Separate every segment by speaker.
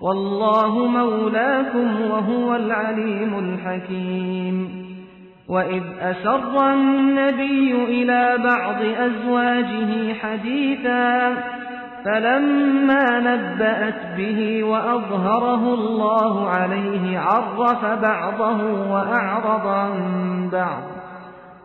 Speaker 1: والله مولاكم وهو العليم الحكيم وإذ أسر النبي إلى بعض أزواجه حديثا فلما نبأت به وأظهره الله عليه عرف بعضه وأعرض عن بعض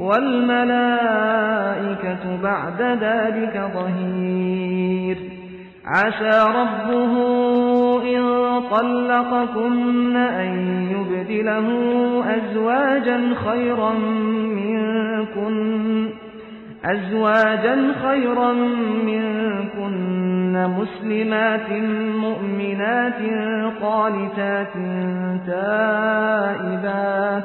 Speaker 1: والملائكة بعد ذلك ظهير عسى ربه إن طلقكن أن يبدله أزواجا خيرا منكن أزواجا خيرا منكن مسلمات مؤمنات قانتات تائبات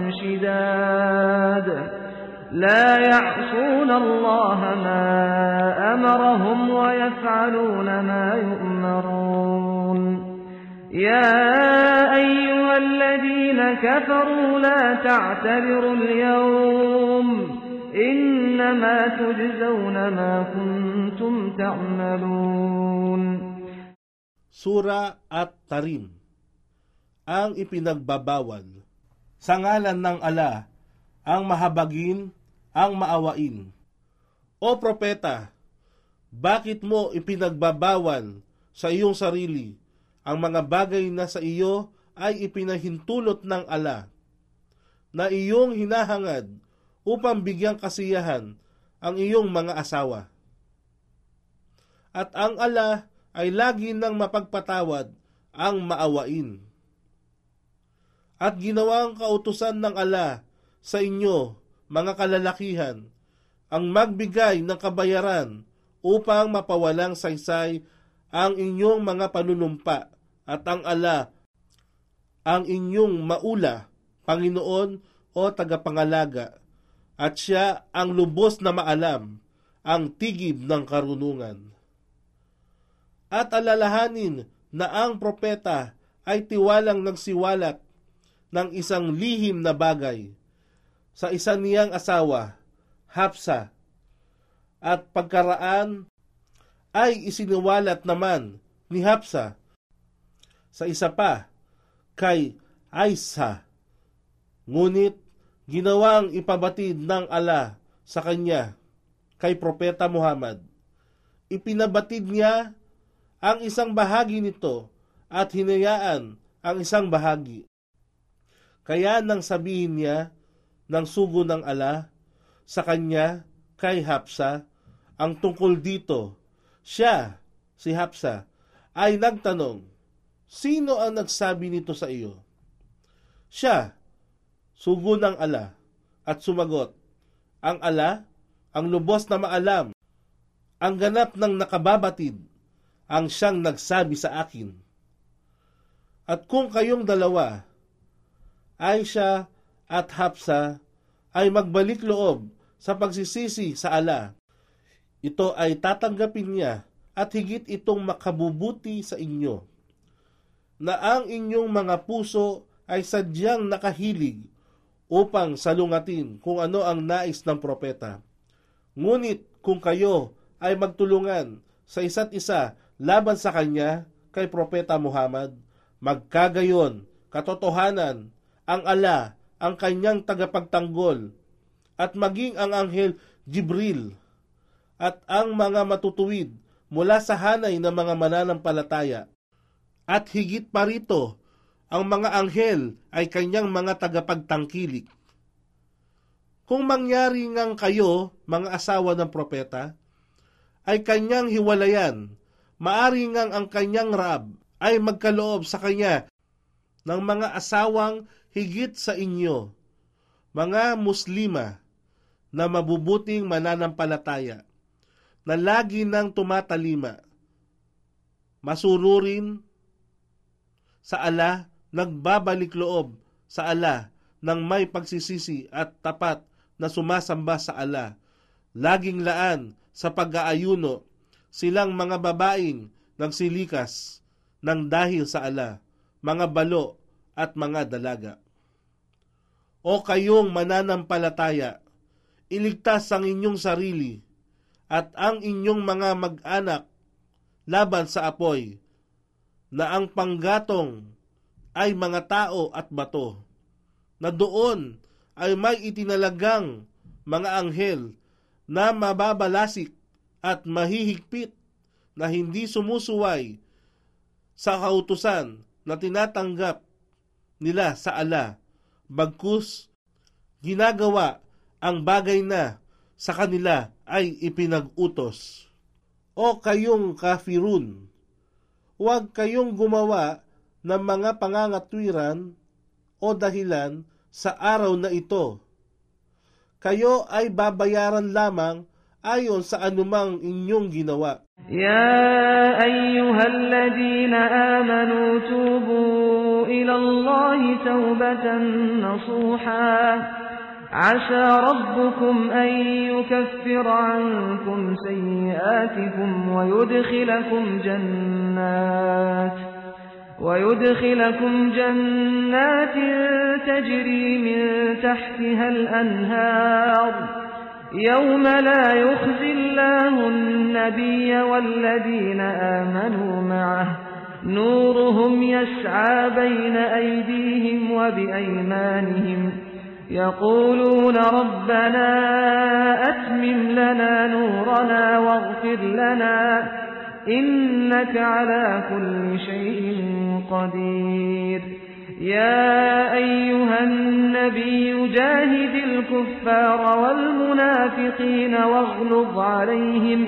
Speaker 1: شداد لا يعصون الله ما أمرهم ويفعلون ما يؤمرون يا أيها الذين كفروا لا تعتبروا اليوم إنما تجزون ما كنتم تعملون
Speaker 2: Sura at Tarim Ang ipinagbabawal sa ngalan ng ala, ang mahabagin, ang maawain. O propeta, bakit mo ipinagbabawan sa iyong sarili ang mga bagay na sa iyo ay ipinahintulot ng ala na iyong hinahangad upang bigyang kasiyahan ang iyong mga asawa. At ang ala ay lagi nang mapagpatawad ang maawain at ginawa ang kautusan ng ala sa inyo, mga kalalakihan, ang magbigay ng kabayaran upang mapawalang saysay ang inyong mga panunumpa at ang ala ang inyong maula, Panginoon o tagapangalaga, at siya ang lubos na maalam, ang tigib ng karunungan. At alalahanin na ang propeta ay tiwalang nagsiwalat ng isang lihim na bagay sa isa niyang asawa, Hapsa, at pagkaraan ay isiniwalat naman ni Hapsa sa isa pa kay Aisa. Ngunit ginawang ipabatid ng ala sa kanya kay Propeta Muhammad. Ipinabatid niya ang isang bahagi nito at hinayaan ang isang bahagi. Kaya nang sabihin niya ng sugo ng ala sa kanya kay Hapsa ang tungkol dito, siya, si Hapsa, ay nagtanong, Sino ang nagsabi nito sa iyo? Siya, sugo ng ala, at sumagot, Ang ala, ang lubos na maalam, ang ganap ng nakababatid, ang siyang nagsabi sa akin. At kung kayong dalawa Aisha at Hapsa ay magbalik loob sa pagsisisi sa ala. Ito ay tatanggapin niya at higit itong makabubuti sa inyo. Na ang inyong mga puso ay sadyang nakahilig upang salungatin kung ano ang nais ng propeta. Ngunit kung kayo ay magtulungan sa isa't isa laban sa kanya kay Propeta Muhammad, magkagayon, katotohanan ang ala, ang kanyang tagapagtanggol, at maging ang anghel Jibril, at ang mga matutuwid mula sa hanay ng mga mananampalataya. At higit pa rito, ang mga anghel ay kanyang mga tagapagtangkilik. Kung mangyari ngang kayo, mga asawa ng propeta, ay kanyang hiwalayan, maari ngang ang kanyang rab ay magkaloob sa kanya ng mga asawang higit sa inyo, mga Muslima na mabubuting mananampalataya, na lagi nang tumatalima, masururin sa ala, nagbabalik loob sa ala ng may pagsisisi at tapat na sumasamba sa ala, laging laan sa pag-aayuno silang mga babaeng ng silikas ng dahil sa ala, mga balo at mga dalaga. O kayong mananampalataya, iligtas ang inyong sarili at ang inyong mga mag-anak laban sa apoy na ang panggatong ay mga tao at bato na doon ay may itinalagang mga anghel na mababalasik at mahihigpit na hindi sumusuway sa kautusan na tinatanggap nila sa ala, bagkus ginagawa ang bagay na sa kanila ay ipinag-utos. O kayong kafirun, huwag kayong gumawa ng mga pangangatwiran o dahilan sa araw na ito. Kayo ay babayaran lamang ayon sa anumang inyong ginawa.
Speaker 1: Ya ayyuhalladhina amanu tubu إلى الله توبة نصوحا عسى ربكم أن يكفر عنكم سيئاتكم ويدخلكم جنات ويدخلكم جنات تجري من تحتها الأنهار يوم لا يخزي الله النبي والذين آمنوا معه نورهم يسعى بين أيديهم وبأيمانهم يقولون ربنا أتمم لنا نورنا واغفر لنا إنك على كل شيء قدير يا أيها النبي جاهد الكفار والمنافقين واغلظ عليهم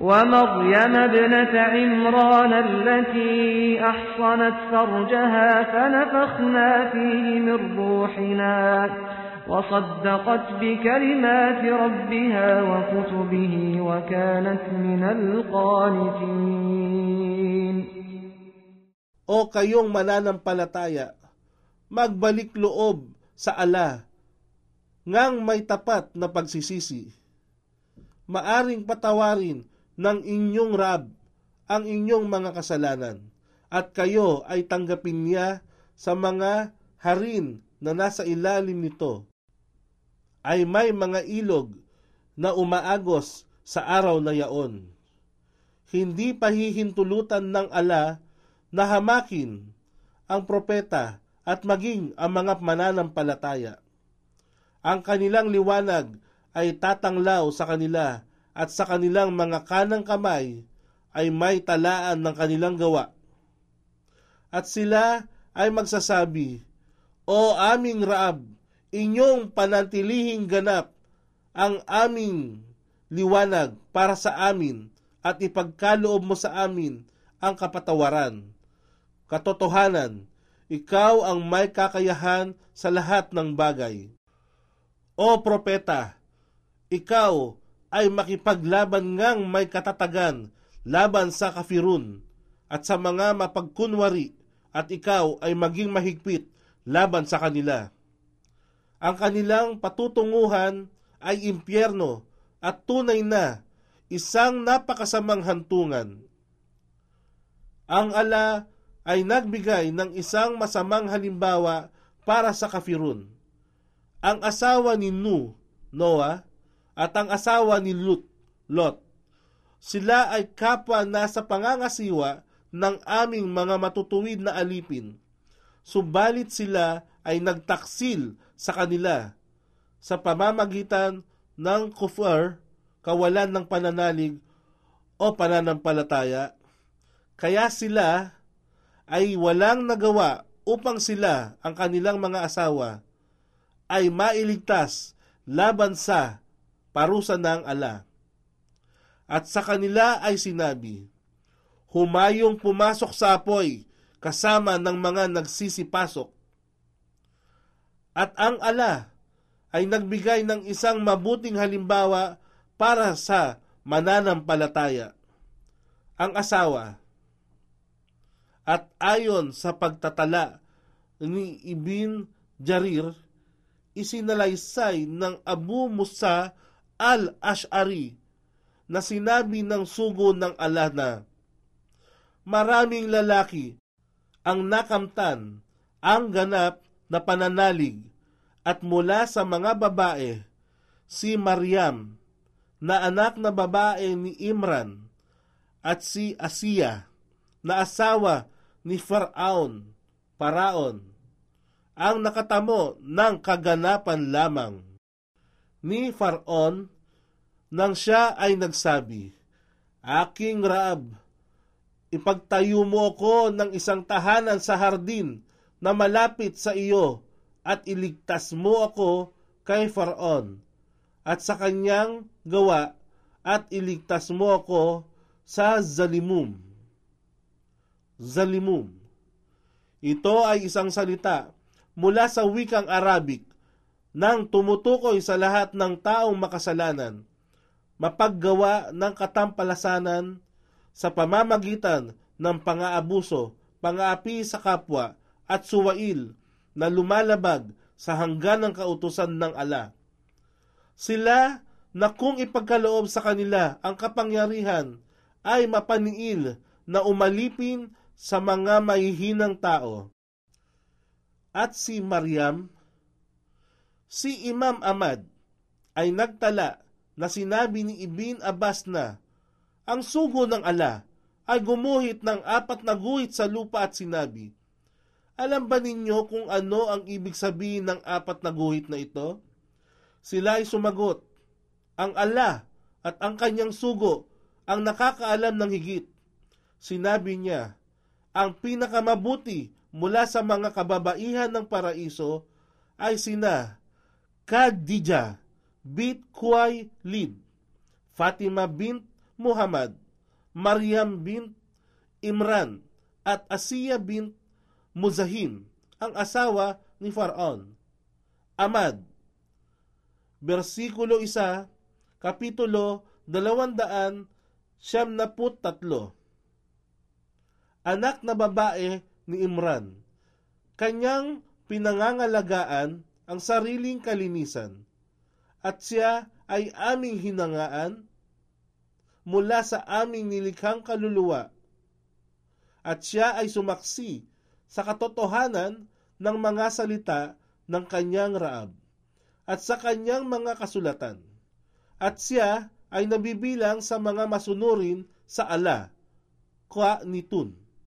Speaker 1: ومريم ابنة عمران التي أحصنت فرجها فنفخنا فيه من روحنا وصدقت بكلمات ربها وكتبه وكانت من
Speaker 2: القانتين O kayong mananampalataya, magbalik loob sa ala ngang may tapat na pagsisisi. Maaring patawarin ng inyong Rab ang inyong mga kasalanan at kayo ay tanggapin niya sa mga harin na nasa ilalim nito ay may mga ilog na umaagos sa araw na yaon. Hindi pahihintulutan ng ala na hamakin ang propeta at maging ang mga mananampalataya. Ang kanilang liwanag ay tatanglaw sa kanila at sa kanilang mga kanang kamay ay may talaan ng kanilang gawa. At sila ay magsasabi, O aming Raab, inyong panantilihing ganap ang aming liwanag para sa amin at ipagkaloob mo sa amin ang kapatawaran. Katotohanan, ikaw ang may kakayahan sa lahat ng bagay. O propeta, ikaw ay makipaglaban ngang may katatagan laban sa kafirun at sa mga mapagkunwari at ikaw ay maging mahigpit laban sa kanila. Ang kanilang patutunguhan ay impyerno at tunay na isang napakasamang hantungan. Ang ala ay nagbigay ng isang masamang halimbawa para sa kafirun. Ang asawa ni Nu, Noah, at ang asawa ni Lut, Lot. Sila ay kapwa nasa pangangasiwa ng aming mga matutuwid na alipin. Subalit sila ay nagtaksil sa kanila sa pamamagitan ng kufar, kawalan ng pananalig o pananampalataya. Kaya sila ay walang nagawa upang sila, ang kanilang mga asawa, ay mailigtas laban sa parusa ng ala. At sa kanila ay sinabi, Humayong pumasok sa apoy kasama ng mga nagsisipasok. At ang ala ay nagbigay ng isang mabuting halimbawa para sa mananampalataya, ang asawa. At ayon sa pagtatala ni Ibn Jarir, isinalaysay ng Abu Musa al-Ash'ari na sinabi ng sugo ng Allah na maraming lalaki ang nakamtan ang ganap na pananalig at mula sa mga babae si Maryam na anak na babae ni Imran at si Asiya na asawa ni Faraon, Paraon, ang nakatamo ng kaganapan lamang ni Faraon nang siya ay nagsabi, Aking Raab, ipagtayo mo ako ng isang tahanan sa hardin na malapit sa iyo at iligtas mo ako kay Faraon at sa kanyang gawa at iligtas mo ako sa Zalimum. Zalimum. Ito ay isang salita mula sa wikang Arabic nang tumutukoy sa lahat ng taong makasalanan, mapaggawa ng katampalasanan sa pamamagitan ng pangaabuso, pangaapi sa kapwa at suwail na lumalabag sa hanggan ng kautusan ng ala. Sila na kung ipagkaloob sa kanila ang kapangyarihan ay mapaniil na umalipin sa mga mahihinang tao. At si Mariam Si Imam Ahmad ay nagtala na sinabi ni Ibn Abbas na ang sugo ng ala ay gumuhit ng apat na guhit sa lupa at sinabi, Alam ba ninyo kung ano ang ibig sabihin ng apat na guhit na ito? Sila ay sumagot, ang ala at ang kanyang sugo ang nakakaalam ng higit. Sinabi niya, ang pinakamabuti mula sa mga kababaihan ng paraiso ay sina Khadija bint Kuway Lid, Fatima bint Muhammad, Maryam bint Imran at Asiya bint Muzahim ang asawa ni Faraon. Amad Versikulo 1, Kapitulo 273 Anak na babae ni Imran Kanyang pinangangalagaan ang sariling kalinisan at siya ay aming hinangaan mula sa aming nilikhang kaluluwa at siya ay sumaksi sa katotohanan ng mga salita ng kanyang raab at sa kanyang mga kasulatan at siya ay nabibilang sa mga masunurin sa ala kwa nitun.